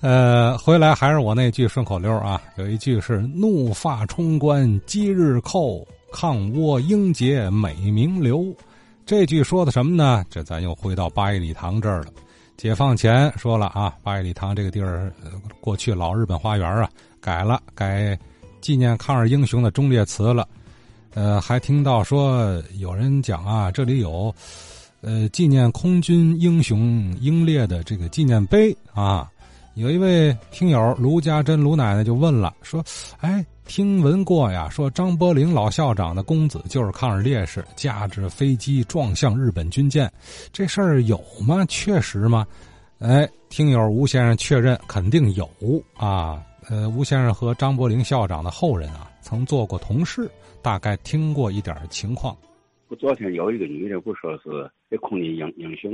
呃，回来还是我那句顺口溜啊，有一句是“怒发冲冠击日寇，抗倭英杰美名留”。这句说的什么呢？这咱又回到八一礼堂这儿了。解放前说了啊，八一礼堂这个地儿，过去老日本花园啊，改了，改纪念抗日英雄的忠烈祠了。呃，还听到说有人讲啊，这里有呃纪念空军英雄英烈的这个纪念碑啊。有一位听友卢家珍卢奶奶就问了，说：“哎，听闻过呀？说张伯苓老校长的公子就是抗日烈士，驾着飞机撞向日本军舰，这事儿有吗？确实吗？”哎，听友吴先生确认肯定有啊。呃，吴先生和张伯苓校长的后人啊，曾做过同事，大概听过一点情况。我，昨天有一个女的不说是这空军英英雄。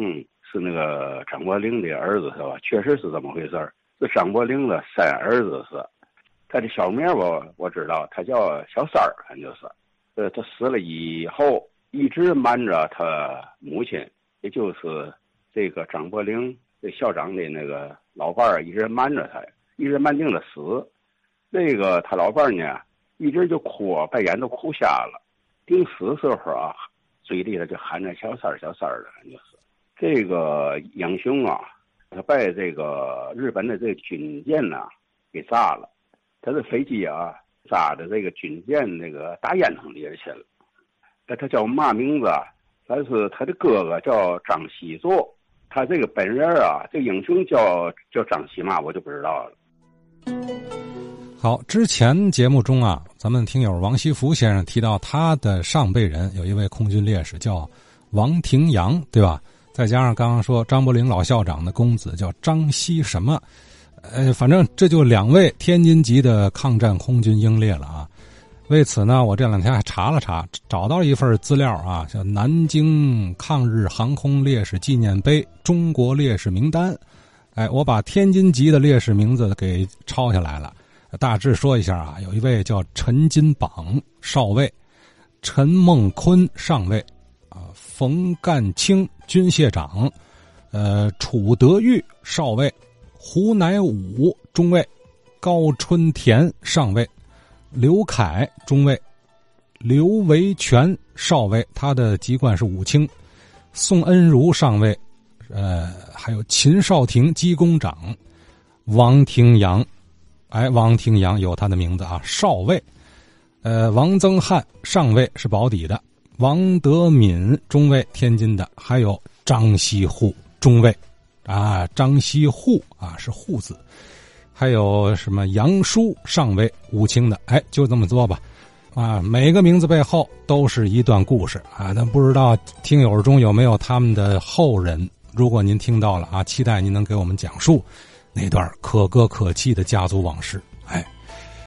是那个张伯苓的儿子是吧？确实是这么回事儿。是张伯苓的三儿子是，他的小名我我知道，他叫小三儿，反正就是。呃，他死了以后，一直瞒着他母亲，也就是这个张伯苓这校长的那个老伴儿，一直瞒着他，一直瞒定了死。那个他老伴儿呢，一直就哭，把眼都哭瞎了。临死时候啊，嘴里头就喊着小三儿、小三儿的，就是。这个英雄啊，他被这个日本的这个军舰呐给炸了，他的飞机啊炸的这个军舰那个大烟囱里边去了。那他叫嘛名字啊？但是他的哥哥叫张锡作，他这个本人啊，这英雄叫叫张锡嘛，我就不知道了。好，之前节目中啊，咱们听友王锡福先生提到他的上辈人有一位空军烈士叫王廷阳，对吧？再加上刚刚说张伯苓老校长的公子叫张希什么，呃，反正这就两位天津籍的抗战空军英烈了啊。为此呢，我这两天还查了查，找到了一份资料啊，叫《南京抗日航空烈士纪念碑中国烈士名单》。哎，我把天津籍的烈士名字给抄下来了，大致说一下啊，有一位叫陈金榜少尉，陈梦坤上尉。啊冯干清军械长，呃，楚德玉少尉，胡乃武中尉，高春田上尉，刘凯中尉，刘维全少尉，他的籍贯是武清，宋恩如上尉，呃，还有秦少廷机工长，王廷阳，哎，王廷阳有他的名字啊，少尉，呃，王增汉上尉是保底的。王德敏中尉，天津的；还有张锡户中尉，啊，张锡户啊是户字；还有什么杨叔上尉，武清的。哎，就这么做吧，啊，每个名字背后都是一段故事啊。但不知道听友中有没有他们的后人？如果您听到了啊，期待您能给我们讲述那段可歌可泣的家族往事。哎。